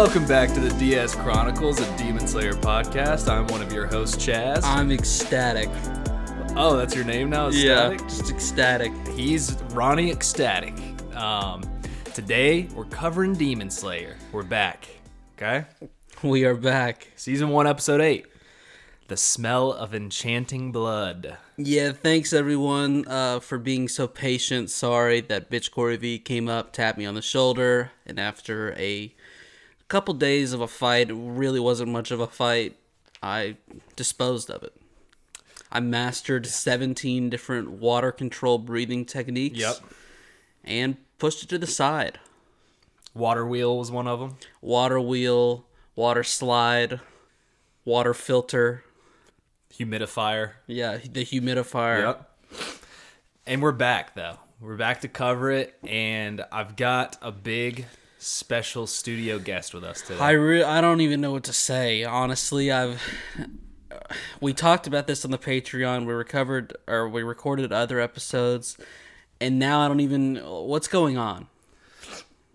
Welcome back to the DS Chronicles, a Demon Slayer podcast. I'm one of your hosts, Chaz. I'm ecstatic. oh, that's your name now? Yeah, just ecstatic. He's Ronny Ecstatic. Um, today, we're covering Demon Slayer. We're back. Okay? We are back. Season 1, Episode 8. The Smell of Enchanting Blood. Yeah, thanks everyone uh, for being so patient. Sorry that bitch Cory V came up, tapped me on the shoulder, and after a couple days of a fight, really wasn't much of a fight, I disposed of it. I mastered 17 different water control breathing techniques. Yep. And pushed it to the side. Water Wheel was one of them. Water wheel, water slide, water filter. Humidifier. Yeah, the humidifier. Yep. And we're back though. We're back to cover it, and I've got a big special studio guest with us today. I re- I don't even know what to say. Honestly, I've we talked about this on the Patreon. We recovered or we recorded other episodes, and now I don't even what's going on.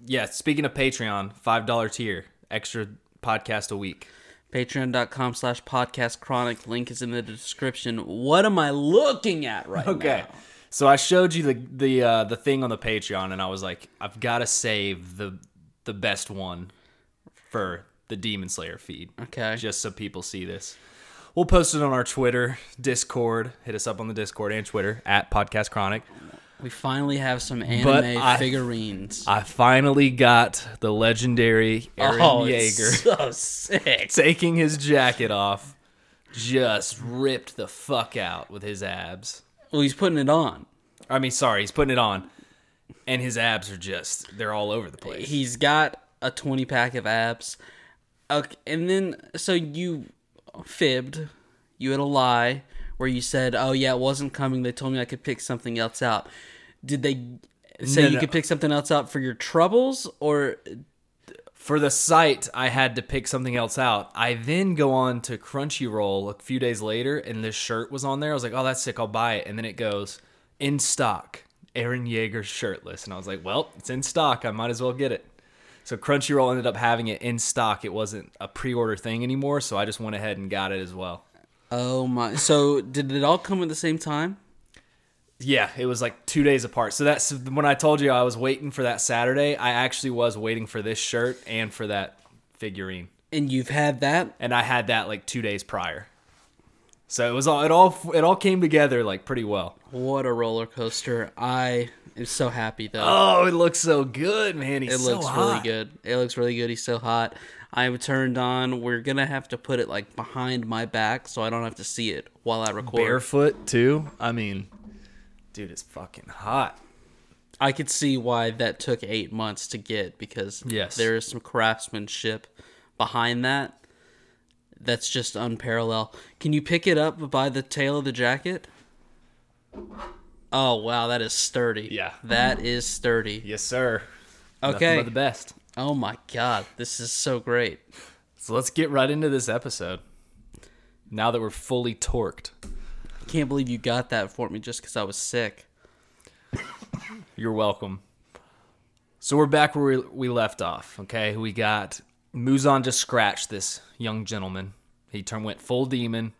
yeah, speaking of Patreon, five dollar tier, extra podcast a week. Patreon.com slash podcast chronic. Link is in the description. What am I looking at right Okay. now? Okay. So I showed you the the uh, the thing on the Patreon, and I was like, I've got to save the the best one for the Demon Slayer feed. Okay. Just so people see this. We'll post it on our Twitter, Discord. Hit us up on the Discord and Twitter at Podcast Chronic. We finally have some anime I- figurines. I finally got the legendary Eren oh, Yeager so sick. taking his jacket off, just ripped the fuck out with his abs. Well, he's putting it on. I mean, sorry, he's putting it on, and his abs are just—they're all over the place. He's got a 20 pack of abs. Okay, and then so you fibbed. You had a lie where you said, "Oh yeah, it wasn't coming. They told me I could pick something else out." Did they say No, you no. could pick something else out for your troubles or For the site, I had to pick something else out. I then go on to Crunchyroll a few days later, and this shirt was on there. I was like, "Oh, that's sick. I'll buy it." And then it goes in stock. Eren Yeager shirtless, and I was like, "Well, it's in stock. I might as well get it." So Crunchyroll ended up having it in stock. It wasn't a pre-order thing anymore, so I just went ahead and got it as well. Oh my. So did it all come at the same time? Yeah, it was like two days apart. So that's when I told you I was waiting for that Saturday. I actually was waiting for this shirt and for that figurine, And you've had that? and I had that like two days prior. So it was all it all it all came together like pretty well. What a roller coaster. I am so happy though. Oh, it looks so good, man. He's It so looks hot. really good. It looks really good. He's so hot. I'm turned on. We're gonna have to put it like behind my back so I don't have to see it while I record. Barefoot too. I mean, dude, it's fucking hot. I could see why that took eight months to get because Yes. there is some craftsmanship behind that. That's just unparalleled. Can you pick it up by the tail of the jacket? Oh wow, that is sturdy. Yeah. that is sturdy. Yes, sir. Okay. the best. Oh my god, this is so great. So let's get right into this episode. Now that we're fully torqued. I can't believe you got that for me just because I was sick. You're welcome. So we're back where we, we left off. Okay, we got Muzan just scratched this young gentleman. He turned went full demon,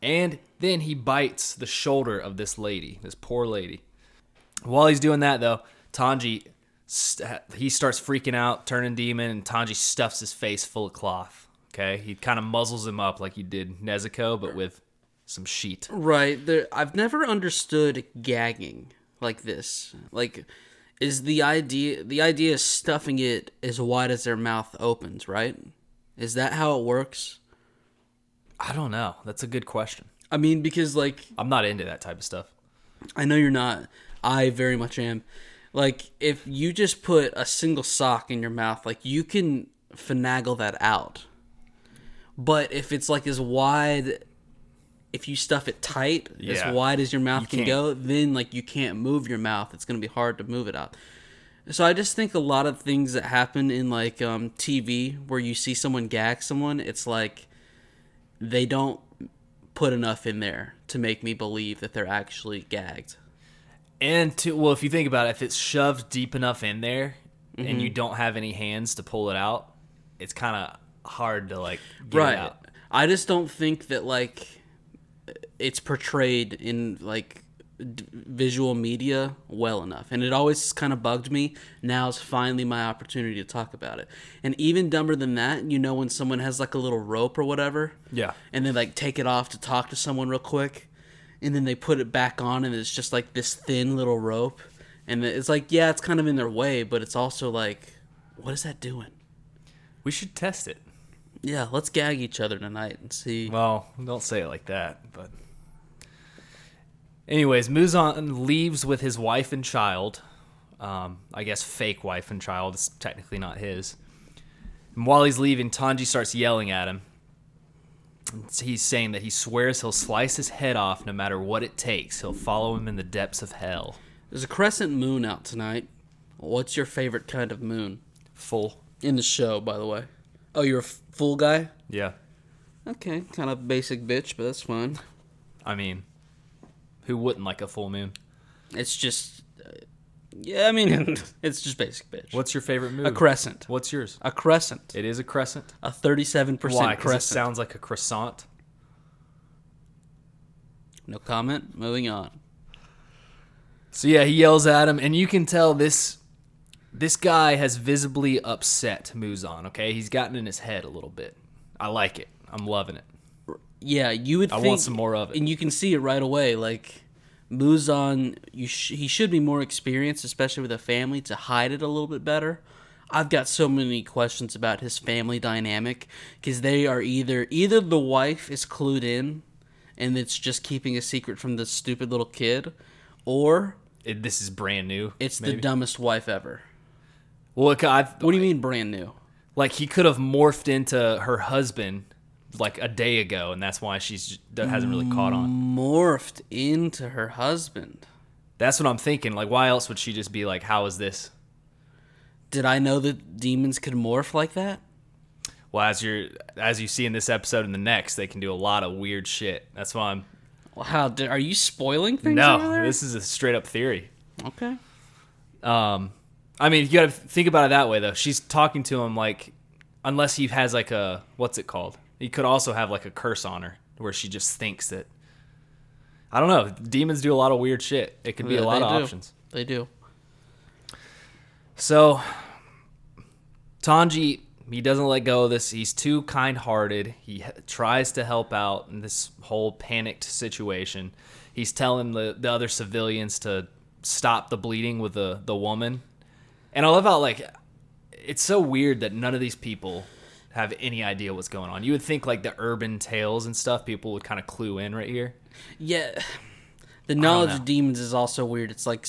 and then he bites the shoulder of this lady, this poor lady. While he's doing that, though, Tanji he starts freaking out, turning demon, and Tanji stuffs his face full of cloth. Okay, he kind of muzzles him up like he did Nezuko, but with some sheet. Right. There, I've never understood gagging like this. Like, is the idea the idea is stuffing it as wide as their mouth opens, right? Is that how it works? I don't know. That's a good question. I mean, because like I'm not into that type of stuff. I know you're not. I very much am. Like, if you just put a single sock in your mouth, like you can finagle that out. But if it's like as wide, if you stuff it tight, Yeah. as wide as your mouth You can can't- go, then like you can't move your mouth. It's gonna be hard to move it out. So I just think a lot of things that happen in like um, TV where you see someone gag someone, it's like they don't put enough in there to make me believe that they're actually gagged. And to well, if you think about it, if it's shoved deep enough in there and you don't have any hands to pull it out, it's kind of hard to like right. out. I just don't think that like it's portrayed in like d- visual media well enough, and it always kind of bugged me. Now is finally my opportunity to talk about it. And even dumber than that, you know, when someone has like a little rope or whatever, Yeah. and they like take it off to talk to someone real quick, and then they put it back on, and it's just like this thin little rope, and it's like yeah, it's kind of in their way, but it's also like, what is that doing? We should test it. Yeah, let's gag each other tonight and see. Well, don't say it like that, but. Anyways, Muzan leaves with his wife and child. Um, I guess fake wife and child. It's technically not his. And while he's leaving, Tanji starts yelling at him. He's saying that he swears he'll slice his head off no matter what it takes. He'll follow him in the depths of hell. There's a crescent moon out tonight. What's your favorite kind of moon? Full. In the show, by the way. Oh, you're a f- full guy? Yeah. Okay, kind of basic bitch, but that's fine. I mean, who wouldn't like a full moon? It's just. Uh, yeah, I mean, it's just basic bitch. What's your favorite moon? a crescent? What's yours? A crescent. It is a crescent. A 37% Why? Because it crescent. sounds like a croissant. no comment. Moving on. So yeah, he yells at him, and you can tell this this guy has visibly upset Muzan. Okay, he's gotten in his head a little bit. I like it. I'm loving it. Yeah, you would I think, want some more of it. and you can see it right away. Like Muzan, you sh- he should be more experienced, especially with a family, to hide it a little bit better. I've got so many questions about his family dynamic because they are either either the wife is clued in, and it's just keeping a secret from the stupid little kid, or It, this is brand new. it's maybe. the dumbest wife ever. well, look, I What do you mean brand new? like he could have morphed into her husband like a day ago, and that's why she's hasn't really caught on. Morphed into her husband. That's what I'm thinking. Like, why else would she just be like, "How is this?" Did I know that demons could morph like that? Well, as you're as you see in this episode and the next, they can do a lot of weird shit. That's why I'm. Wow, did, are you spoiling things? No, this is a straight up theory. Okay. Um, I mean, you got to think about it that way though. She's talking to him like, unless he has like a what's it called? He could also have like a curse on her where she just thinks that. I don't know. Demons do a lot of weird shit. It could be Yeah, a lot of do. options. They do. So, Tanji, he doesn't let go of this. He's too kind-hearted. He tries to help out in this whole panicked situation. He's telling the, the other civilians to stop the bleeding with the the woman. And I love how like it's so weird that none of these people have any idea what's going on. You would think like the urban tales and stuff people would kind of clue in right here. Yeah. The knowledge know. of demons is also weird. It's like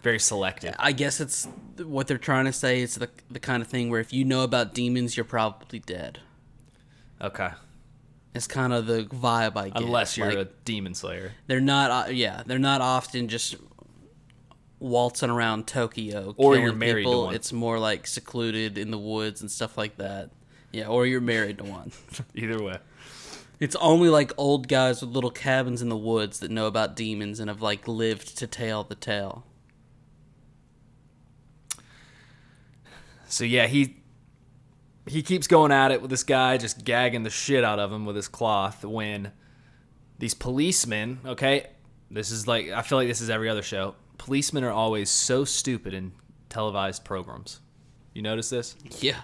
Very selective. I guess it's what they're trying to say. It's the the kind of thing where if you know about demons, you're probably dead. Okay. It's kind of the vibe I get. Unless you're Like, a demon slayer. they're not. Yeah, they're not often just waltzing around Tokyo Or killing you're married people. It's more like secluded in the woods and stuff like that. Yeah, or you're married to one. Either way. It's only like old guys with little cabins in the woods that know about demons and have like lived to tell the tale. So yeah, he he keeps going at it with this guy, just gagging the shit out of him with his cloth. When these policemen, okay, this is like I feel like this is every other show. Policemen are always so stupid in televised programs. You notice this? Yeah.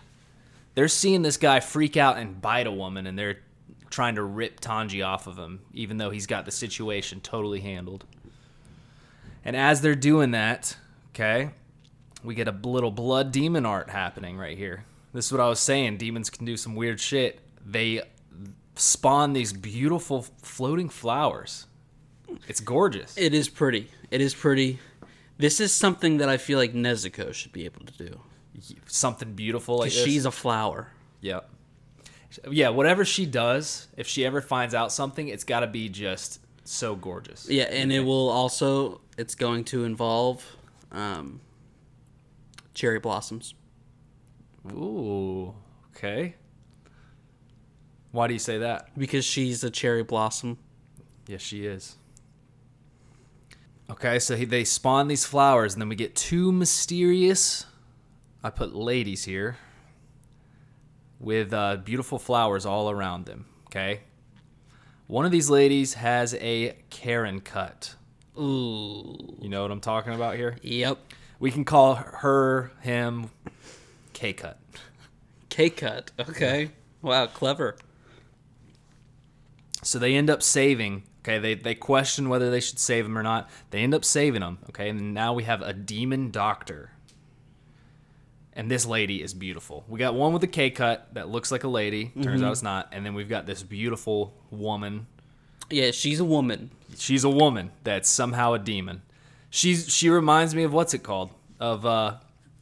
They're seeing this guy freak out and bite a woman, and they're trying to rip Tanji off of him, even though he's got the situation totally handled. And as they're doing that, okay, we get a little blood demon art happening right here. This is what I was saying. Demons can do some weird shit. They spawn these beautiful floating flowers. It's gorgeous. It is pretty. It is pretty. This is something that I feel like Nezuko should be able to do. Something beautiful like she's a flower. Yep. Yeah, whatever she does, if she ever finds out something, it's got to be just so gorgeous. Yeah, and it will also it's going to involve um, cherry blossoms. Ooh, okay. Why do you say that? Because she's a cherry blossom. Yes, she is. Okay, so he, they spawn these flowers, and then we get two mysterious. I put ladies here. with uh, beautiful flowers all around them. Okay. One of these ladies has a Karen cut. Ooh. You know what I'm talking about here? Yep. We can call her, him, K cut. K cut. Okay. Wow, clever. So they end up saving. Okay, they, they question whether they should save him or not. They end up saving him. Okay, and now we have a demon doctor. And this lady is beautiful. We got one with a K cut that looks like a lady. Turns out it's not. And then we've got this beautiful woman. Yeah, she's a woman. She's a woman that's somehow a demon. She's she reminds me of what's it called of uh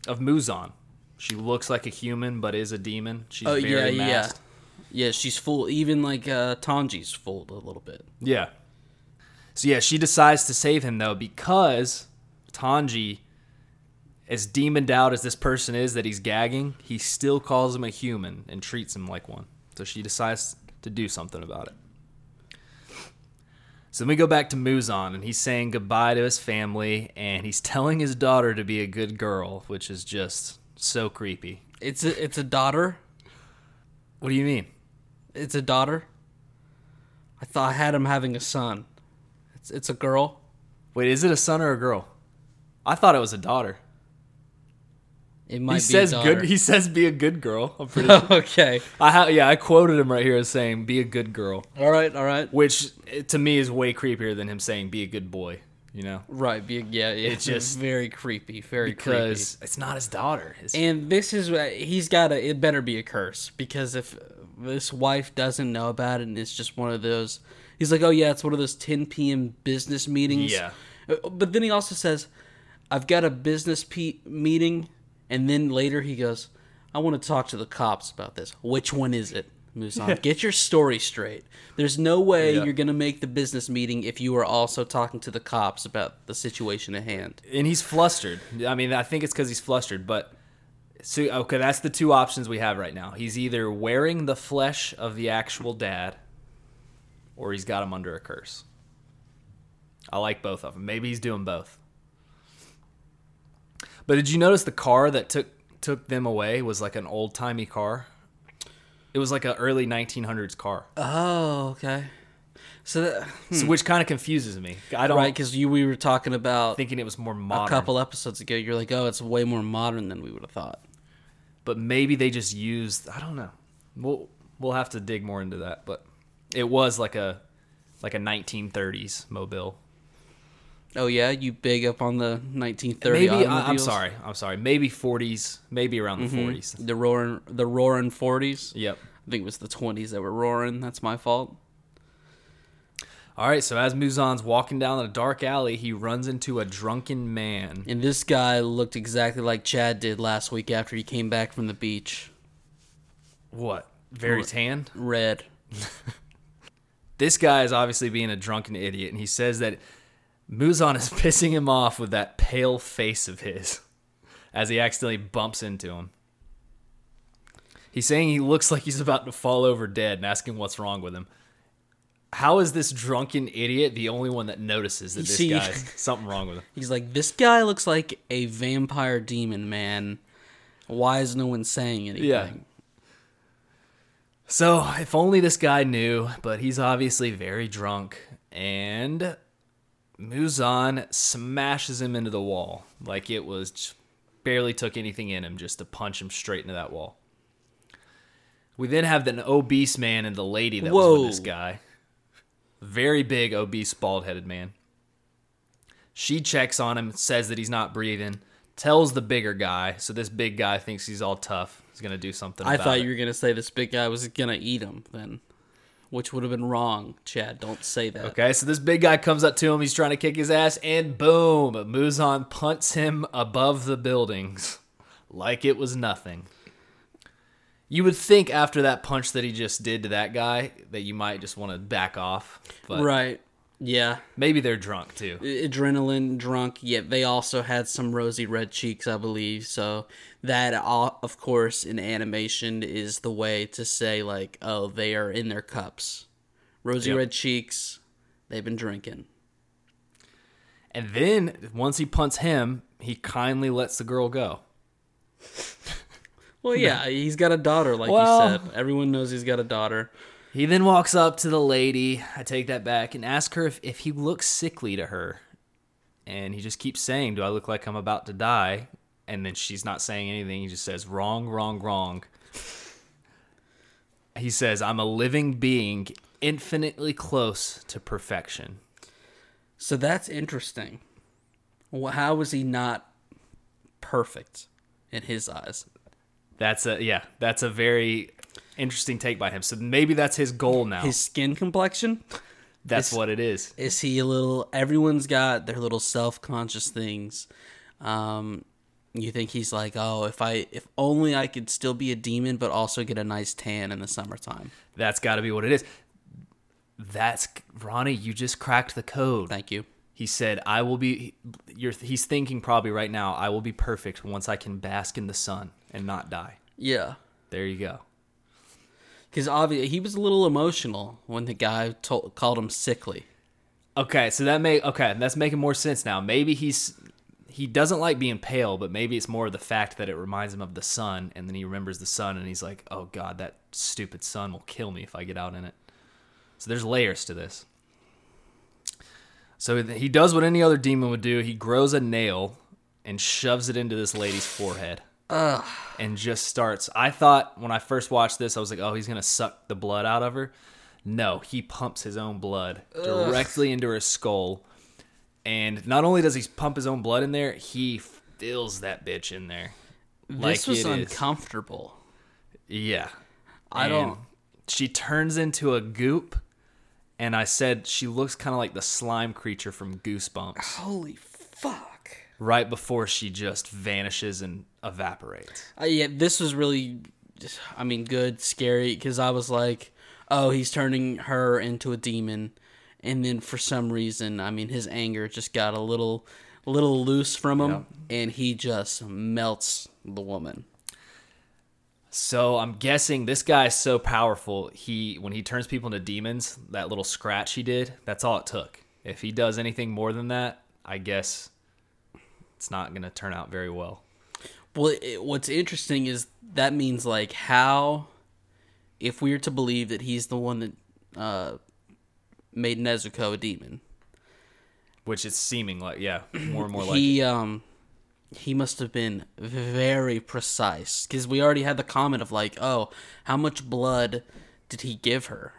of Muzan. She looks like a human but is a demon. She's Oh very yeah, yeah. masked. Yeah, she's full. Even like uh, Tanji's fooled a little bit. Yeah. So yeah, she decides to save him though because Tanji, as demoned out as this person is that he's gagging, he still calls him a human and treats him like one. So she decides to do something about it. So then we go back to Muzan, and he's saying goodbye to his family, and he's telling his daughter to be a good girl, which is just so creepy. It's a it's a daughter. What do you mean? It's a daughter. I thought I had him having a son. It's it's a girl. Wait, is it a son or a girl? I thought it was a daughter. It might He be says good. He says be a good girl. I'm pretty sure. okay. I ha- yeah, I quoted him right here as saying "be a good girl," All right. All right. which to me is way creepier than him saying "be a good boy." You know, Right. Be, yeah. yeah. It's just- very creepy. Very because it's not his daughter. It's- And this is uh, he's got to. It better be a curse because if this wife doesn't know about it, and it's just one of those. He's like, oh yeah, it's one of those 10 p.m. business meetings. Yeah. Uh, But then he also says, I've got a business pe- meeting, and then later he goes, I want to talk to the cops about this. Which one is it? Muzan, get your story straight. There's no way Yeah. you're going to make the business meeting if you are also talking to the cops about the situation at hand. and he's flustered. I mean, I think it's because he's flustered. But so okay, that's the two options we have right now. He's either wearing the flesh of the actual dad, or he's got him under a curse. I like both of them. Maybe he's doing both. But did you notice the car that took took them away was like an old timey car? It was like an early 1900s car, Oh, okay. So, that, so, hmm. which kind of confuses me. I don't right, because you we were talking about thinking it was more a couple episodes ago. You're like, oh, it's way more modern than we would have thought. but maybe they just used I don't know. We'll we'll have to dig more into that, but it was like a like a 1930s mobile. Oh yeah, you big up on the 1930 Maybe I'm sorry, I'm sorry. Maybe 40s, maybe around the mm-hmm. 40s. The roaring, the roaring 40s. Yep. I think it was the 20s that were roaring. That's my fault. All right, so as Muzan's walking down a dark alley, he runs into a drunken man. And this guy looked exactly like Chad did last week after he came back from the beach. What? Very tan? Red. This guy is obviously being a drunken idiot, and he says that Muzan is pissing him off with that pale face of his as he accidentally bumps into him. He's saying he looks like he's about to fall over dead and asking what's wrong with him. How is this drunken idiot the only one that notices that You this see- guy's something wrong with him? He's like, this guy looks like a vampire demon, man. Why is no one saying anything? Yeah. So, if only this guy knew, but he's obviously very drunk. And Muzan smashes him into the wall like it was barely took anything in him just to punch him straight into that wall. We then have an obese man and the lady that was with this guy. Very big, obese, bald headed man. She checks on him, says that he's not breathing, tells the bigger guy. So this big guy thinks he's all tough. He's gonna do something. I thought it. you were gonna say this big guy was gonna eat him then, which would have been wrong. Chad, don't say that. Okay, so this big guy comes up to him. He's trying to kick his ass, and boom, Muzan punts him above the buildings like it was nothing. You would think after that punch that he just did to that guy that you might just want to back off, but Right. Yeah. maybe they're drunk too. Adrenaline, drunk. Yet they also had some rosy red cheeks, I believe. So that, uh, of course, in animation is the way to say like, oh, they are in their cups. Rosy Yep. red cheeks. They've been drinking. And then once he punts him, he kindly lets the girl go. Well, yeah, he's got a daughter, like Well- you said. Everyone knows he's got a daughter. He then walks up to the lady. I take that back and ask her if, if he looks sickly to her. And he just keeps saying, Do I look like I'm about to die? And then she's not saying anything. He just says, Wrong, wrong, wrong. He says, I'm a living being infinitely close to perfection. So that's interesting. How was he not perfect in his eyes? That's a, yeah, that's a very interesting take by him. So maybe that's his goal now. His skin complexion? that's what it is. Is he a little? Everyone's got their little self-conscious things. Um, you think he's like, oh, if I, if only I could still be a demon, but also get a nice tan in the summertime. That's got to be what it is. That's Ronny. You just cracked the code. Thank you. He said, "I will be." You're, he's thinking probably right now. I will be perfect once I can bask in the sun and not die. Yeah. There you go. Because obviously he was a little emotional when the guy told, called him sickly. Okay, so that make okay. That's making more sense now. Maybe he's he doesn't like being pale, but maybe it's more of the fact that it reminds him of the sun, and then he remembers the sun, and he's like, "Oh God, that stupid sun will kill me if I get out in it." So there's layers to this. So he does what any other demon would do. He grows a nail and shoves it into this lady's forehead. And just starts. I thought when I first watched this, I was like, oh, he's going to suck the blood out of her. No, he pumps his own blood directly into her skull. And not only does he pump his own blood in there, he fills that bitch in there. This was it is. uncomfortable. Yeah. I And don't- She turns into a goop, and I said she looks kind of like the slime creature from Goosebumps Holy fuck. Right before she just vanishes and evaporates. Uh, yeah, this was really, I mean, good, scary, because I was like, oh, he's turning her into a demon. And then for some reason, I mean, his anger just got a little, little loose from him, and he just melts the woman. So I'm guessing this guy is so powerful. He when he turns people into demons, that little scratch he did, that's all it took. If he does anything more than that, I guess it's not going to turn out very well. Well, it, what's interesting is that means like how, if we are to believe that he's the one that uh, made Nezuko a demon, Which is seeming like yeah, more and more like he um he must have been very precise because we already had the comment of like, oh, how much blood did he give her?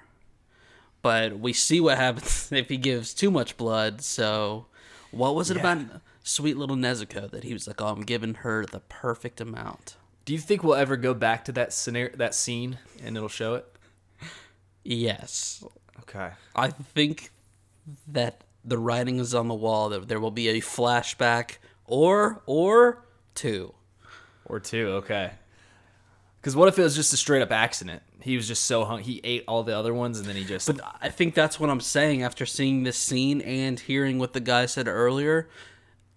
But we see what happens if he gives too much blood. So, what was it Yeah. about sweet little Nezuko that he was like, oh, I'm giving her the perfect amount? Do you think we'll ever go back to that scenario, that scene, and it'll show it? Yes, Okay. I think that the writing is on the wall that there will be a flashback or or two. Or two. Okay. Because what if it was just a straight up accident? He was just so hung. He ate all the other ones, and then he just. But I think that's what I'm saying after seeing this scene and hearing what the guy said earlier.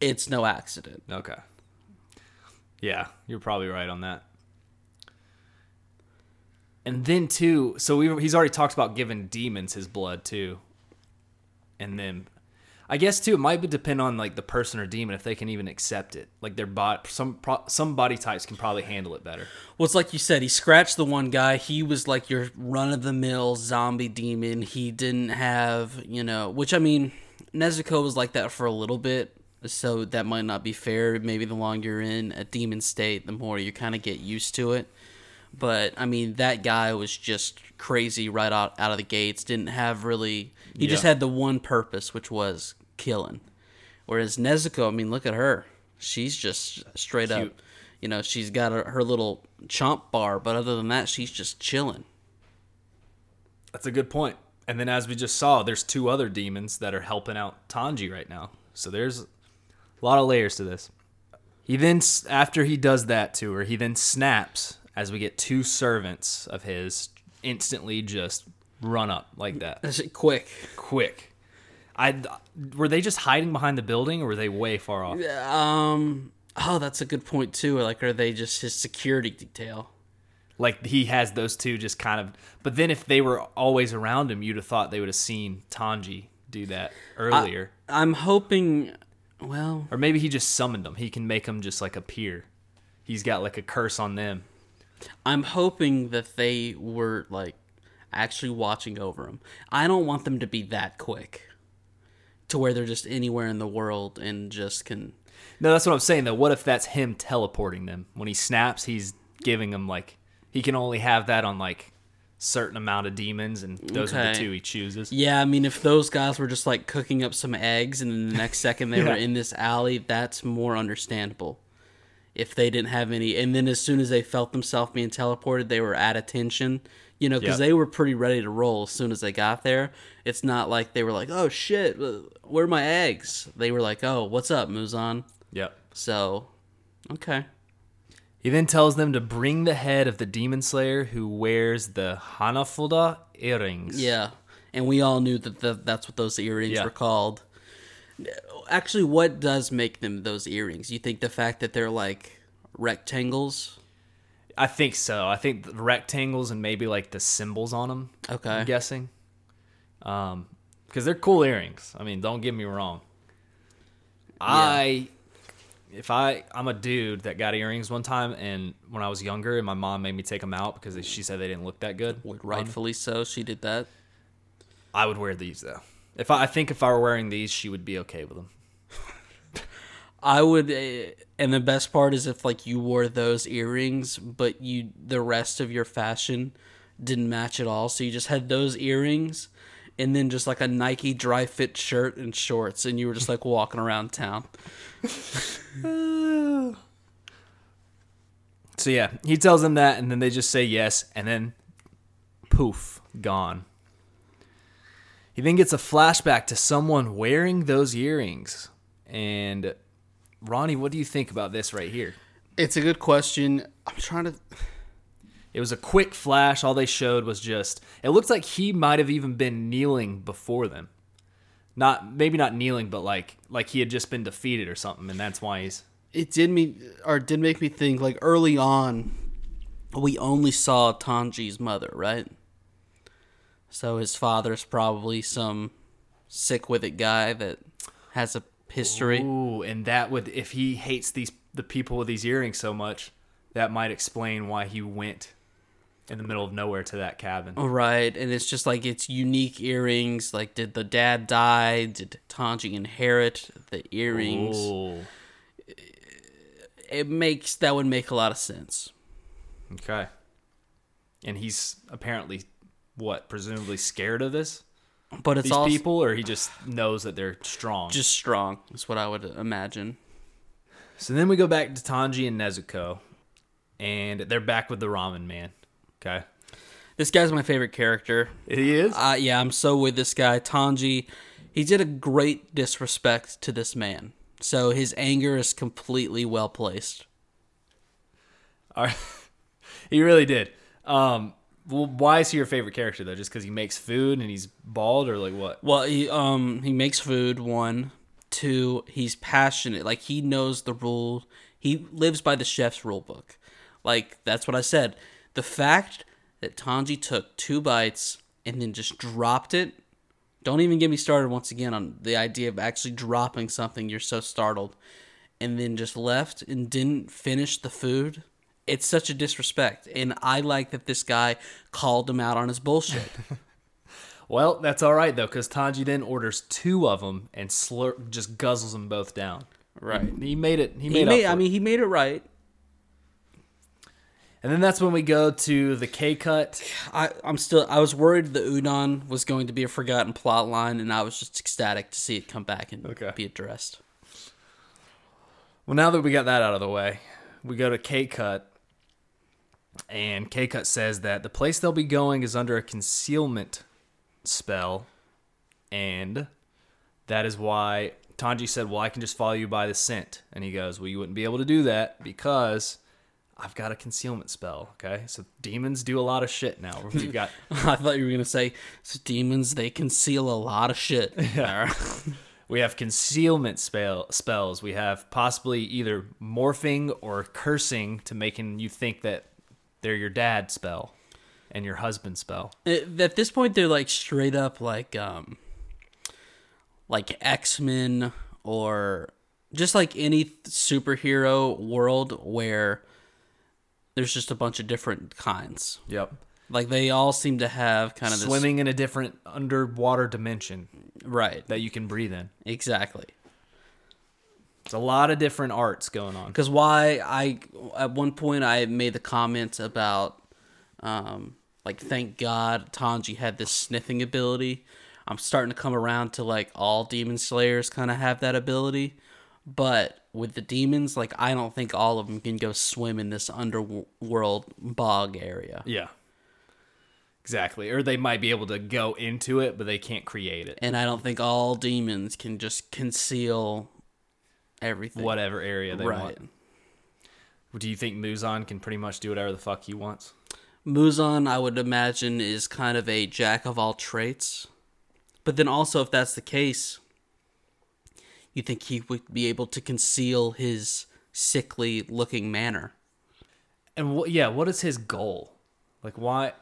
It's no accident. okay. Yeah, you're probably right on that. And then too, so we he's already talked about giving demons his blood too. And then, I guess too, it might depend on like the person or demon if they can even accept it. Like their body, some pro, some body types can probably handle it better. Well, it's like you said, he scratched the one guy. He was like your run of the mill zombie demon. He didn't have, you know, which I mean, Nezuko was like that for a little bit. So that might not be fair. Maybe the longer you're in a demon state, the more you kind of get used to it. But I mean, that guy was just crazy right out, out of the gates. Didn't have really. He just had the one purpose, which was killing. Whereas Nezuko, I mean, look at her. She's just straight Cute. up. You know, she's got her, her little chomp bar, but other than that, she's just chilling. That's a good point. And then, as we just saw, there's two other demons that are helping out Tanji right now. So there's a lot of layers to this. He then, after he does that to her, he then snaps as we get two servants of his instantly just run up like that, That's quick. quick. I were they just hiding behind the building, or were they way far off? Um. Oh, that's a good point too. Like, are they just his security detail? Like he has those two just kind of. But then, if they were always around him, you'd have thought they would have seen Tanji do that earlier. I'm hoping. Well, Or maybe he just summoned them. He can make them just like appear. He's got like a curse on them. I'm hoping that they were like actually watching over him. I don't want them to be that quick to where they're just anywhere in the world and just can. No, that's what I'm saying though. What if that's him teleporting them? When he snaps, he's giving them like he can only have that on like certain amount of demons and those are the two he chooses. Yeah, I mean, if those guys were just like cooking up some eggs and then the next second they Yeah. were in this alley, that's more understandable. If they didn't have any, and then as soon as they felt themselves being teleported, they were at attention, you know, because Yep. they were pretty ready to roll as soon as they got there. It's not like they were like, oh shit, uh, where are my eggs? They were like, oh, what's up, Muzan? Yep. So, okay. He then tells them to bring the head of the demon slayer who wears the Hanafuda earrings. Yeah, and we all knew that the, that's what those earrings Yeah. were called. Actually, what does make them those earrings? You think the fact that they're like rectangles? I think so. I think the rectangles and maybe like the symbols on them. Okay. I'm guessing. Um, because they're cool earrings. I mean, don't get me wrong. I, if I, I'm a dude that got earrings one time, and when I was younger, and my mom made me take them out because she said they didn't look that good. Rightfully so. She did that. I would wear these though. If I, I think if I were wearing these, she would be okay with them. I would, uh, and the best part is if like you wore those earrings, but you the rest of your fashion didn't match at all. So you just had those earrings, and then just like a Nike dry fit shirt and shorts, and you were just like walking around town. So yeah, he tells them that, and then they just say yes, and then poof, gone. He then gets a flashback to someone wearing those earrings. And Ronny, what do you think about this right here? It's a good question. I'm trying to. It was a quick flash. All they showed was just. It looks like he might have even been kneeling before them. Not maybe not kneeling, but like like he had just been defeated or something, and that's why he's. it did me or did make me think like early on we only saw Tanji's mother, right? So his father's probably some sick with it guy that has a history. Ooh, and that would if he hates these the people with these earrings so much, that might explain why he went in the middle of nowhere to that cabin. Right, and it's just like it's unique earrings. Like, did the dad die? Did Tanji inherit the earrings? Ooh. It makes that would make a lot of sense. Okay. And he's apparently what, presumably scared of this? But it's These also people or he just knows that they're strong. just strong. Is what I would imagine. So then we go back to Tanji and Nezuko and they're back with the ramen man. Okay. This guy's my favorite character. He is? Uh, yeah, I'm so with this guy. Tanji, he did a great disrespect to this man. So his anger is completely well placed. All right. he really did. Um well, why is he your favorite character though? Just because he makes food and he's bald, or like what? Well, he um he makes food. One, two, he's passionate. Like he knows the rule. He lives by the chef's rule book. Like that's what I said. The fact that Tanji took two bites and then just dropped it. Don't even get me started once again on the idea of actually dropping something you're so startled, and then just left and didn't finish the food. It's such a disrespect, and I like that this guy called him out on his bullshit. Well, that's all right though, because Tanji then orders two of them and slurp, just guzzles them both down. Right. He made it. He He made. made, up I it. mean, he made it right. And then that's when we go to the K cut. I, I'm still. I was worried the udon was going to be a forgotten plot line, and I was just ecstatic to see it come back and Okay. be addressed. Well, now that we got that out of the way, we go to K cut, and K cut says that the place they'll be going is under a concealment spell, and that is why Tanji said, "Well, I can just follow you by the scent," and he goes, "Well, you wouldn't be able to do that because." I've got a concealment spell, okay? So demons do a lot of shit now. We've got I thought you were gonna say so demons. They conceal a lot of shit. Yeah. We have concealment spell spells. We have possibly either morphing or cursing to making you think that they're your dad spell and your husband spell. At this point, they're like straight up like um, like X Men or just like any superhero world where There's just a bunch of different kinds. Yep. Like they all seem to have kind of Swimming in a different underwater dimension right. that you can breathe in. Exactly. It's a lot of different arts going on. Because why I at one point I made the comment about um like thank God Tanji had this sniffing ability. I'm starting to come around to like all demon slayers kind of have that ability, but with the demons, like I don't think all of them can go swim in this underworld bog area. Yeah. Exactly. Or they might be able to go into it, but they can't create it. And I don't think all demons can just conceal everything. Whatever area they right. want. Do you think Muzan can pretty much do whatever the fuck he wants? Muzan, I would imagine, is kind of a jack of all traits. But then also, if that's the case, you think he would be able to conceal his sickly looking manner. And what? Yeah, what is his goal? Like, why?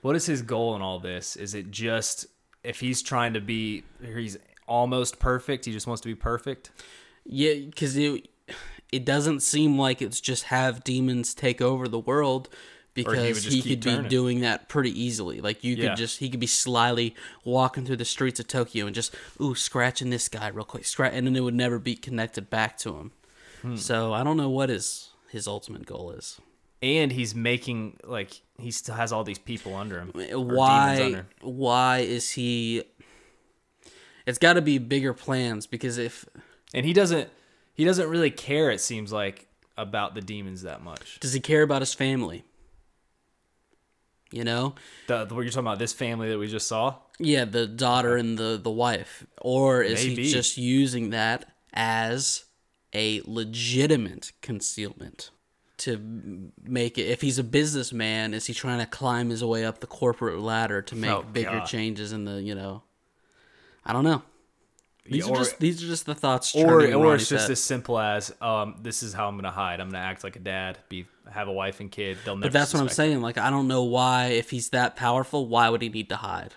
What is his goal in all this? Is it just if he's trying to be, he's almost perfect. He just wants to be perfect. Yeah, because it, it doesn't seem like it's just have demons take over the world because he keep could be doing that pretty easily. Like you Yeah. could just he could be slyly walking through the streets of Tokyo and just ooh scratching this guy real quick, scratch, and then it would never be connected back to him. Hmm. So I don't know what his his ultimate goal is. And he's making like he still has all these people under him. Why under. why is he? It's got to be bigger plans because if And he doesn't. He doesn't really care. It seems like about the demons that much. does he care about his family? You know, The, the what you're talking about this family that we just saw. Yeah, the daughter and the the wife, or is Maybe. he just using that as a legitimate concealment to make it? If he's a businessman, is he trying to climb his way up the corporate ladder to make Oh, bigger God. changes in the you know? I don't know. These or are just these are just the thoughts. or or it's just head. as simple as um, this is how I'm gonna hide. I'm gonna act like a dad, be have a wife and kid. They'll never. But that's what I'm saying. Like I don't know why, if he's that powerful, why would he need to hide?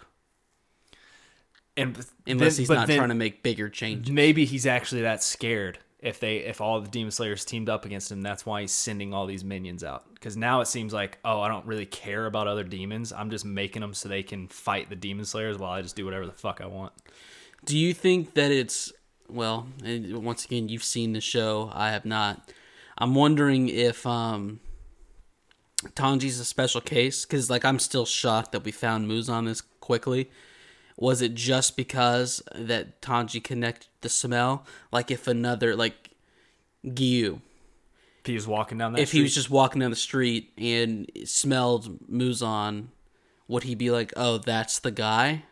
And Unless then- he's not trying to make bigger changes. Maybe he's actually that scared. If they if all the demon slayers teamed up against him, that's why he's sending all these minions out. Because now it seems like oh, I don't really care about other demons. I'm just making them so they can fight the demon slayers while I just do whatever the fuck I want. Do you think that it's well? And once again, you've seen the show. I have not. I'm wondering if um, Tanji's a special case because, like, I'm still shocked that we found Muzan this quickly. Was it just because that Tanji connected the smell? Like, if another like Giyu, If he was walking down that, if he was just walking down the street and smelled Muzan, would he be like, "Oh, that's the guy"?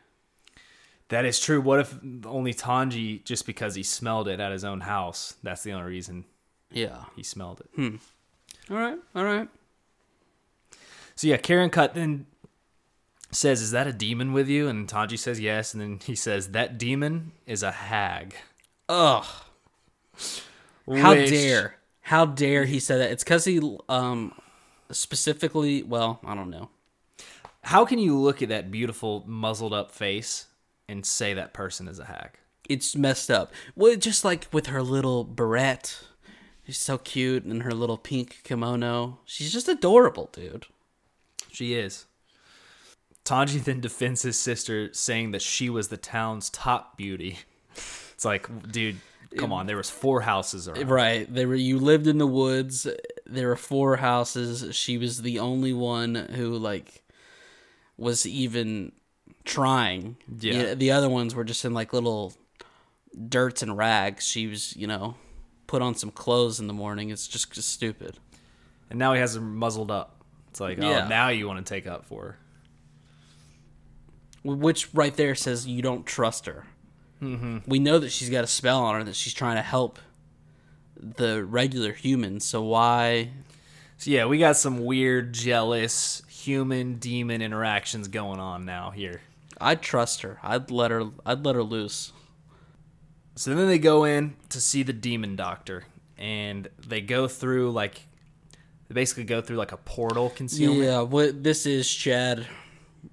that is true. What if only Tanji, just because he smelled it at his own house, that's the only reason Yeah. he smelled it. Hmm. All right. All right. So yeah, Karen Cut then says, "Is that a demon with you?" And Tanji says yes, and then he says, "That demon is a hag." Ugh. How Which- dare? How dare he say that? It's because he um specifically. Well, I don't know. How can you look at that beautiful muzzled up face and say that person is a hag? It's messed up. Well, just like with her little barrette, she's so cute, in her little pink kimono. She's just adorable, dude. She is. Tanji then defends his sister, saying that she was the town's top beauty. It's like, dude, come on. There was four houses around. Right. There were you lived in the woods. There were four houses. She was the only one who like was even trying. Yeah. The other ones were just in like little dirts and rags. She was, you know, put on some clothes in the morning. It's just, just stupid. And now he has her muzzled up. It's like, oh, Yeah. now you want to take up for her. Which right there says you don't trust her. Mm-hmm. We know that she's got a spell on her that she's trying to help the regular humans. So why So yeah, we got some weird, jealous human demon interactions going on now here. I'd trust her. I'd let her. I'd let her loose. So then they go in to see the demon doctor, and they go through like they basically go through like a portal concealment. Yeah, what this is, Chad.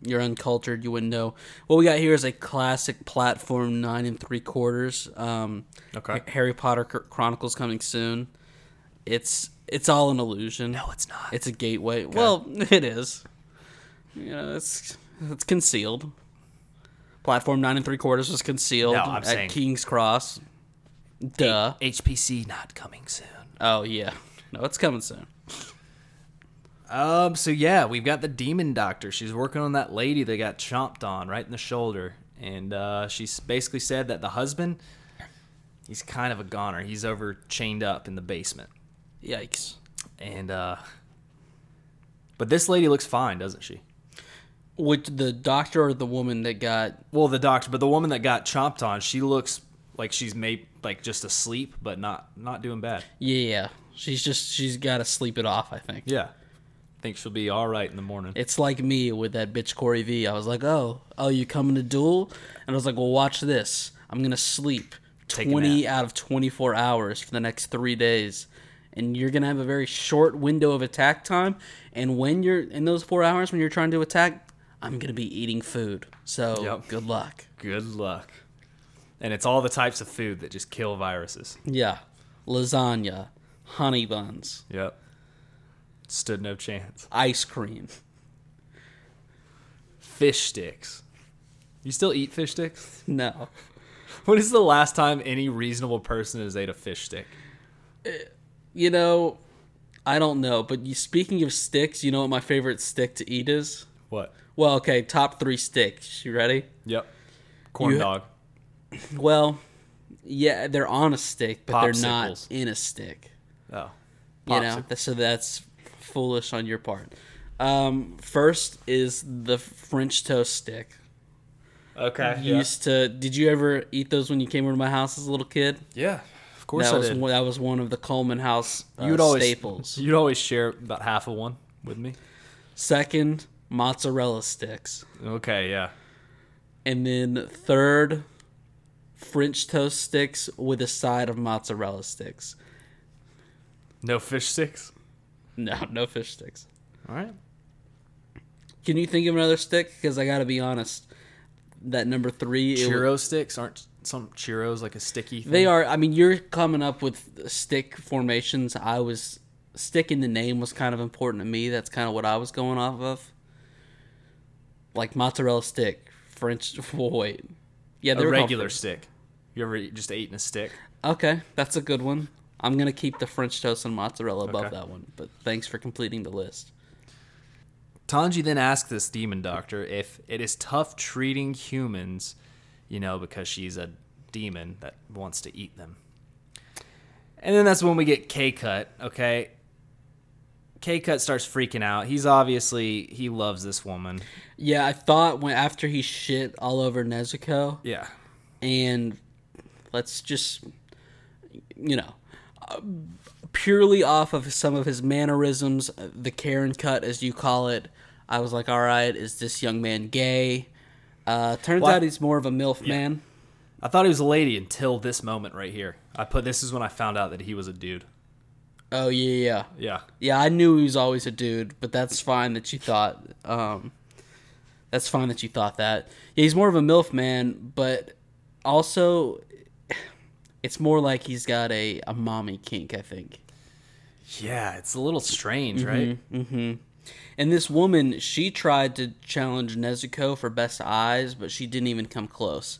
You're uncultured. You wouldn't know. What we got here is a classic platform nine and three quarters. Um, Okay. Harry Potter Chronicles coming soon. It's it's all an illusion. No, it's not. It's a gateway. Well, it is. You know, it's it's concealed. Platform nine and three quarters was concealed No, at King's Cross. Duh. HPC not coming soon. Oh yeah. No, it's coming soon. Um. So yeah, we've got the demon doctor. She's working on that lady that got chomped on right in the shoulder, and uh, she's basically said that the husband, he's kind of a goner. He's over chained up in the basement, Yikes. and uh, but this lady looks fine, doesn't she? Which the doctor or the woman that got Well, the doctor, but the woman that got chomped on, she looks like she's made like just asleep, but not not doing bad. yeah, yeah. She's just she's got to sleep it off. I think. Yeah, I think she'll be all right in the morning. It's like me with that bitch Cory V. I was like, oh, oh, you coming to duel? And I was like, well, watch this. I'm gonna sleep Take 20 out of 24 hours for the next three days, and you're gonna have a very short window of attack time. And when you're in those four hours, when you're trying to attack, I'm gonna be eating food. So Yep. good luck. Good luck. And it's all the types of food that just kill viruses. Yeah, lasagna, honey buns, Yep. Stood no chance. ice cream. Fish sticks. You still eat fish sticks? No, When is the last time any reasonable person has ate a fish stick? Uh, you know, I don't know. But you, speaking of sticks, you know what my favorite stick to eat is? What? Well, okay, top three sticks. You ready? Yep. Corn You- dog. Well, yeah, they're on a stick, but they're not Popsicles. in a stick. Oh. You know, Popsicle. so that's foolish on your part. Um, first is the French toast stick. Okay. You Used to? Did you ever eat those when you came over to my house as a little kid? Yeah. Of course that I was did. one, that was one of the Coleman House uh, You'd always staples. You'd always share about half of one with me. Second, mozzarella sticks, Okay, yeah. and then third, French toast sticks with a side of mozzarella sticks. No fish sticks. No, no fish sticks. All right. Can you think of another stick? Because I got to be honest, that number three, Churro sticks aren't some churros like a sticky. Thing? they are. I mean, you're coming up with stick formations. I was stick in the name was kind of important to me. That's kind of what I was going off of. Like mozzarella stick, French. Wait, yeah, a they're regular stick. You ever just eating a stick? Okay, that's a good one. I'm gonna keep the French toast and mozzarella above Okay. that one. But thanks for completing the list. Tanji then asks this demon doctor if it is tough treating humans, you know, because she's a demon that wants to eat them. And then that's when we get K Cut, okay? K Cut starts freaking out. He's obviously he loves this woman. Yeah, I thought when after he shit all over Nezuko, Yeah. and let's just you know uh, purely off of some of his mannerisms uh, the karen cut as you call it i was like all right is this young man gay uh turns Well, out he's more of a milf man I thought he was a lady until this moment right here. I put this is when I found out that he was a dude. Oh yeah yeah Yeah. yeah i knew he was always a dude but that's fine that you thought um that's fine that you thought that yeah, he's more of a milf man but also it's more like he's got a, a mommy kink i think Yeah, it's a little strange, right? Mm-hmm. And this woman, she tried to challenge Nezuko for best eyes, but she didn't even come close.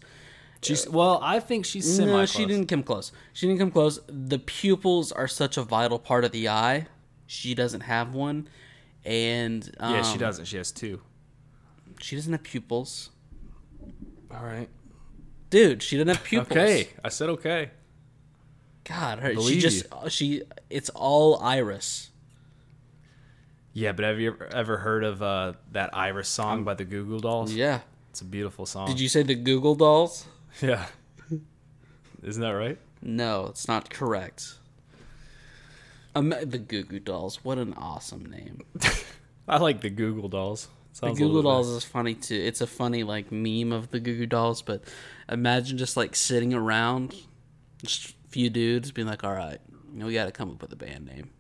She's well, I think she's semi No, she didn't come close. She didn't come close. The pupils are such a vital part of the eye. She doesn't have one, and um, Yeah, she doesn't. She has two. She doesn't have pupils, All right. dude. She doesn't have pupils. Okay, I said okay. God, her, she just she. It's all iris. Yeah, but have you ever, ever heard of uh, that Iris song by the Google Dolls? Yeah. It's a beautiful song. Did you say the Google dolls? Yeah. Isn't that right? No, it's not correct. Um, the Goo Goo Dolls. What an awesome name. I like the Google Dolls. The Sounds a Google Dolls nice. is funny too. It's a funny like meme of the Goo Goo Dolls, but imagine just like sitting around, just a few dudes being like, "All right, we got to come up with a band name."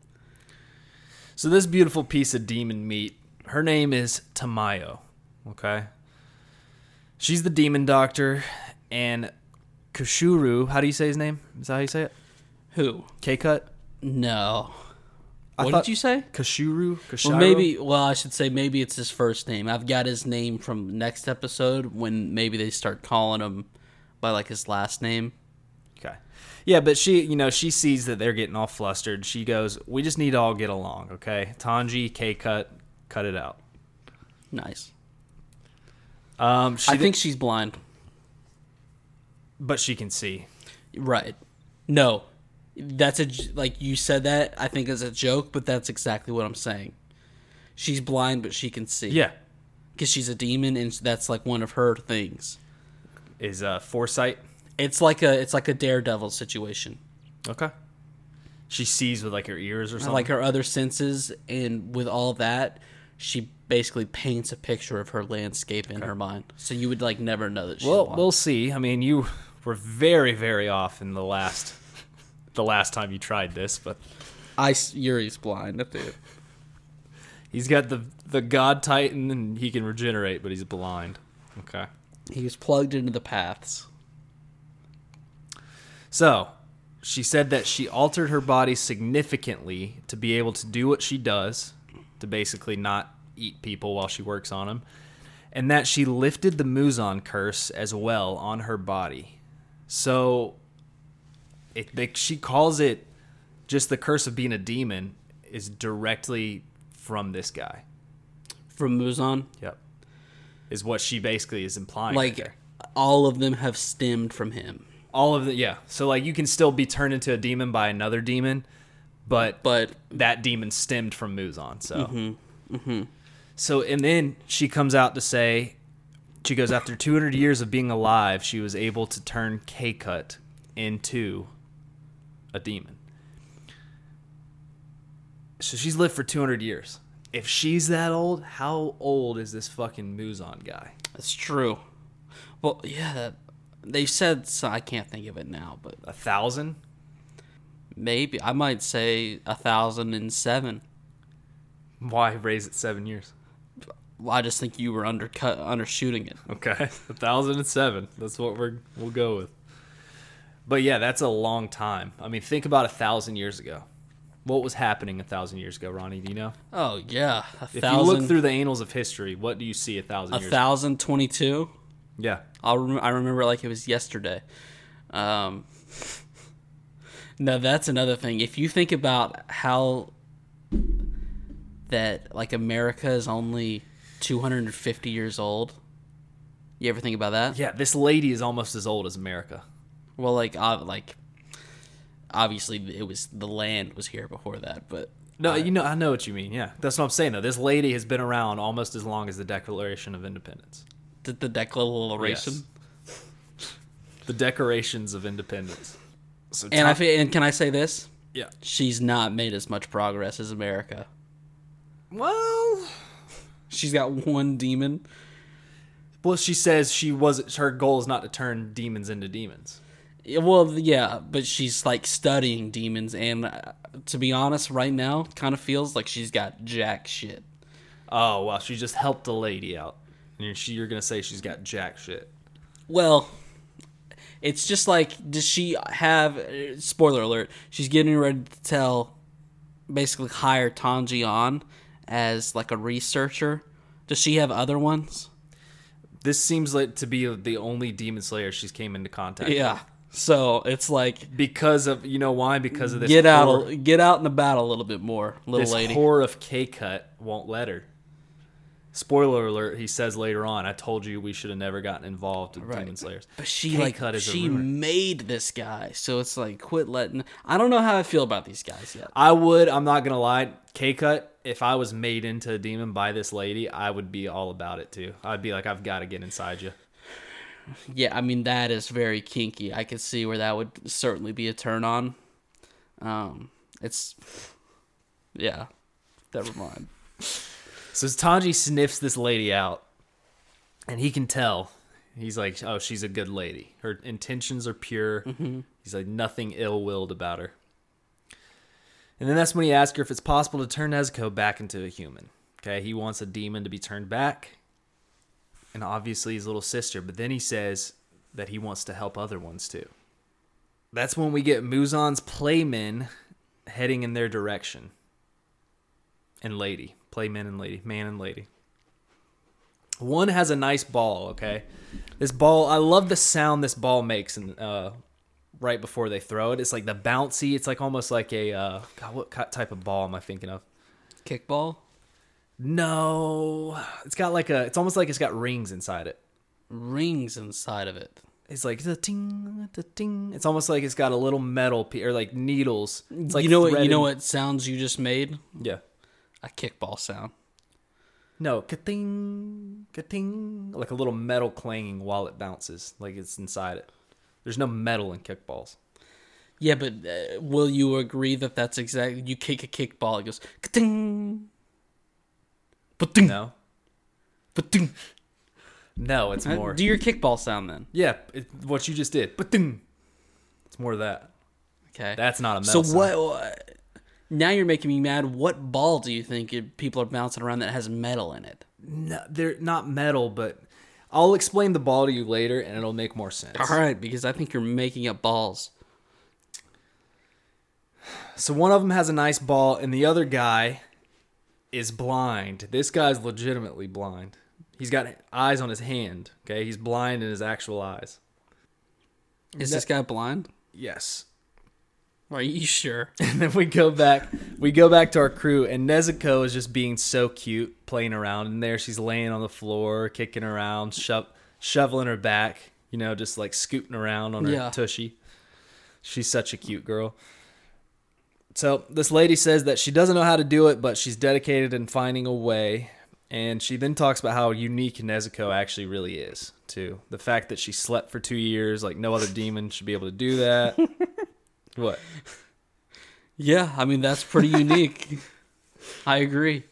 So this beautiful piece of demon meat, her name is Tamayo. Okay. She's the demon doctor, and Kushuru. How do you say his name? Is that how you say it? Who? K cut. No, I what did you say? Kashuru? Kashiro? Well, maybe. Well, I should say maybe it's his first name. I've got his name from next episode when maybe they start calling him by like his last name. Okay. Yeah, but she, you know, she sees that they're getting all flustered. She goes, "We just need to all get along, okay? Tanji, K cut, cut it out." Nice. Um, she I di- think she's blind. But she can see. Right. No, that's a like you said that. I think as a joke, but that's exactly what I'm saying. She's blind, but she can see. Yeah. because she's a demon, and that's like one of her things. Is uh foresight? It's like a it's like a daredevil situation. Okay. She sees with like her ears or something. Like her other senses, and with all that, she basically paints a picture of her landscape in her mind. So you would like never know that she's well, blind. we'll see. I mean, you were very, very off in the last, the last time you tried this, but I Yuri's blind. It. he's got the the God Titan and he can regenerate, but he's blind. Okay. He was plugged into the paths. So, she said that she altered her body significantly to be able to do what she does, to basically not eat people while she works on them, and that she lifted the Muzan curse as well on her body. So, it, they, she calls it just the curse of being a demon is directly from this guy. From Muzan, Yep. Is what she basically is implying. like there. all of them have stemmed from him. all of the yeah. So like you can still be turned into a demon by another demon, but But that demon stemmed from Muzan. So, mm-hmm. Mm-hmm. so and then she comes out to say, she goes after 200 years of being alive, she was able to turn K Cut into a demon. So she's lived for 200 years. If she's that old, how old is this fucking Muzan guy? That's true. Well, yeah, they said so. I can't think of it now, but A thousand? maybe I might say a thousand and seven. Why raise it seven years? I just think you were undercut, undershooting it. Okay, a thousand and seven. That's what we're we'll go with. But yeah, that's a long time. I mean, think about a thousand years ago. What was happening a thousand years ago, Ronny? Do you know? Oh yeah, a If you look through the annals of history, what do you see a thousand a years? thousand twenty-two. yeah, I'll rem- I remember like it was yesterday. Um, no, that's another thing. If you think about how that like America is only 250 years old, you ever think about that? yeah. This lady is almost as old as America. Well, like uh, like obviously it was the land was here before that, but No, you know, I know what you mean. Yeah, that's what I'm saying. Though this lady has been around almost as long as the Declaration of Independence. the, the declaration. Yes. The Declarations of Independence. So And I Tom- fe- and can I say this? yeah. She's not made as much progress as America. Well, She's got one demon. Well, she says she was her goal is not to turn demons into demons. Well, yeah, but she's like studying demons, and uh, to be honest, right now, kind of feels like she's got jack shit. Oh well, she just helped the lady out, and she, you're gonna say she's got jack shit. Well, it's just like, does she have? uh, Spoiler alert: She's getting ready to tell, basically hire Tanji on as like a researcher. Does she have other ones? This seems like to be the only demon slayer she's came into contact. Yeah. So it's like because of you know why? Because of this get out, a- get out in the battle a little bit more, little this lady. whore of K cut won't let her. Spoiler alert: He says later on, "I told you we should have never gotten involved with demon slayers." But she K like cut is she made this guy, so it's like quit letting. I don't know how I feel about these guys yet. I would. I'm not gonna lie. K cut. If I was made into a demon by this lady, I would be all about it too. I'd be like, I've got to get inside you. Yeah, I mean that is very kinky. I could see where that would certainly be a turn on. Um, it's yeah. Never mind. So Tanji sniffs this lady out, and he can tell. He's like, "Oh, she's a good lady. Her intentions are pure." Mm-hmm. He's like, nothing ill-willed about her. And then that's when he asks her if it's possible to turn Nezuko back into a human. Okay, he wants a demon to be turned back, and obviously his little sister. But then he says that he wants to help other ones too. That's when we get Muzan's playmen heading in their direction. and lady. Play men and lady, man and lady. One has a nice ball. Okay, this ball. I love the sound this ball makes, and uh, right before they throw it, it's like the bouncy. It's like almost like a uh, God, what type of ball am I thinking of? Kickball? No, it's got like a. It's almost like it's got rings inside it. Rings inside of it. It's like the ting, the ting. It's almost like it's got a little metal pe- or like needles. It's like you know what? You know what sounds you just made? Yeah. A kickball sound. No, ka-ting, ka-ting, like a little metal clanging while it bounces, like it's inside it. There's no metal in kickballs. Yeah, but uh, will you agree that that's exactly you kick a kickball, it goes ka-ting, ba-ting, No, ba-ting. no, it's Uh, more. Do your kickball sound then. yeah, it, what you just did, but it's more of that. Okay. That's not a so sound. what? Now you're making me mad. What ball do you think people are bouncing around that has metal in it? No, they're not metal, but I'll explain the ball to you later, and it'll make more sense. All right, because I think you're making up balls. So one of them has a nice ball, and the other guy is blind. This guy's legitimately blind. He's got eyes on his hand. Okay, he's blind in his actual eyes. Is Ne- this guy blind? Yes. Are you sure? And then we go back. We go back to our crew, and Nezuko is just being so cute, playing around. And there, she's laying on the floor, kicking around, sho- shoveling her back. You know, just like scooting around on her Yeah. tushy. She's such a cute girl. So this lady says that she doesn't know how to do it, but she's dedicated in finding a way. And she then talks about how unique Nezuko actually really is, too. The fact that she slept for two years, like no other demon should be able to do that. what? Yeah, I mean that's pretty unique. I agree.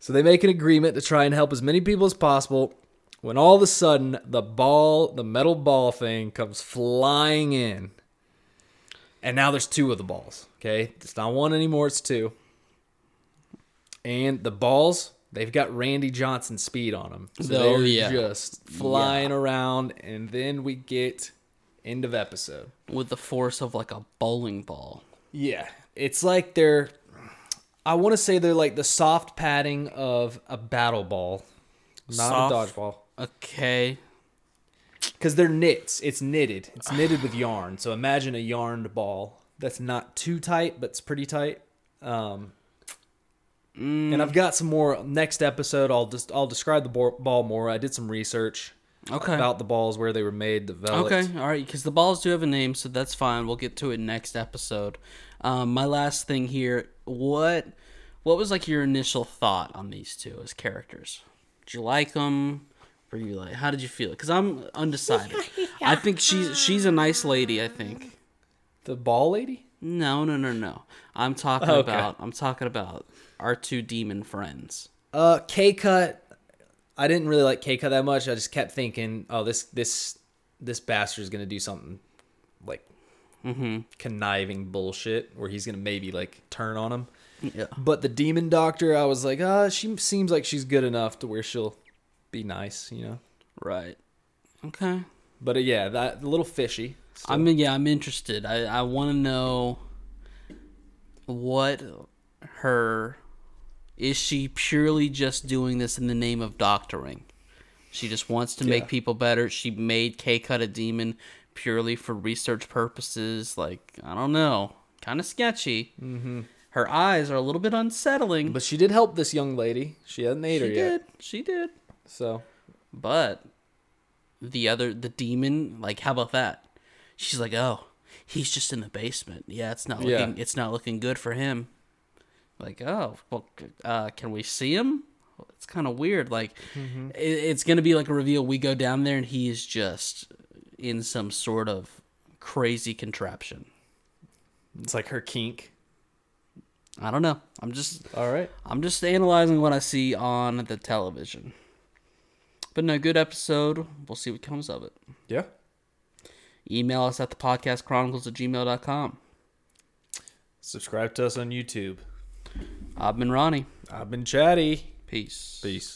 So they make an agreement to try and help as many people as possible. When all of a sudden the ball, the metal ball thing, comes flying in, and now there's two of the balls. Okay, it's not one anymore; it's two. And the balls, they've got Randy Johnson speed on them, so Oh, they're yeah. just flying around. And then we get end of episode. With the force of like a bowling ball. Yeah, it's like they're. I want to say they're like the soft padding of a battle ball, not Soft? a dodgeball, Okay. because they're knits. It's knitted. It's knitted with yarn. So imagine a yarned ball that's not too tight, but it's pretty tight. Um, And I've got some more next episode. I'll just I'll describe the ball more. I did some research Okay. about the balls, where they were made, the velvet. Okay, all right, because the balls do have a name, so that's fine. We'll get to it next episode. Um, my last thing here, what, what was like your initial thought on these two as characters? Did you like them? Were you like, how did you feel? Because I'm undecided. I think she's she's a nice lady. I think. The ball lady. No, no, no, no. I'm talking Okay. about. I'm talking about our two demon friends. Uh, K cut. I didn't really like K cut that much. I just kept thinking, oh, this this this bastard's gonna do something like conniving bullshit, where he's gonna maybe like turn on him. Yeah. But the demon doctor, I was like, ah, she seems like she's good enough to where she'll be nice, you know. Right. Okay. But uh, yeah, that a little fishy. still. I mean, yeah, I'm interested. I, I want to know what her is. She purely just doing this in the name of doctoring? She just wants to make people better. She made K Cut a demon purely for research purposes. Like I don't know, kind of sketchy. Mm-hmm. Her eyes are a little bit unsettling. But she did help this young lady. She hadn't ate she her yet. did. She did. So But the other, the demon, like, how about that? She's like, oh, he's just in the basement. Yeah, it's not Yeah. looking, it's not looking good for him. Like, oh, well, uh, can we see him? It's kind of weird. Like, Mm-hmm. it, it's gonna be like a reveal. We go down there and he is just in some sort of crazy contraption. it's like her kink. I don't know. I'm just All right. I'm just analyzing what I see on the television. But no, good episode. We'll see what comes of it. Yeah. Email us at the podcast chronicles at gmail.com. Subscribe to us on YouTube. I've been Ronny. I've been chatty. Peace. Peace.